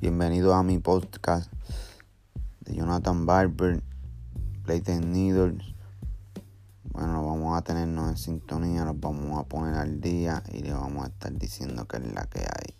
Bienvenido a mi podcast de Jonathan Barber, Playten Needles. Bueno, vamos a tenernos en sintonía, los vamos a poner al día y le vamos a estar diciendo que es la que hay.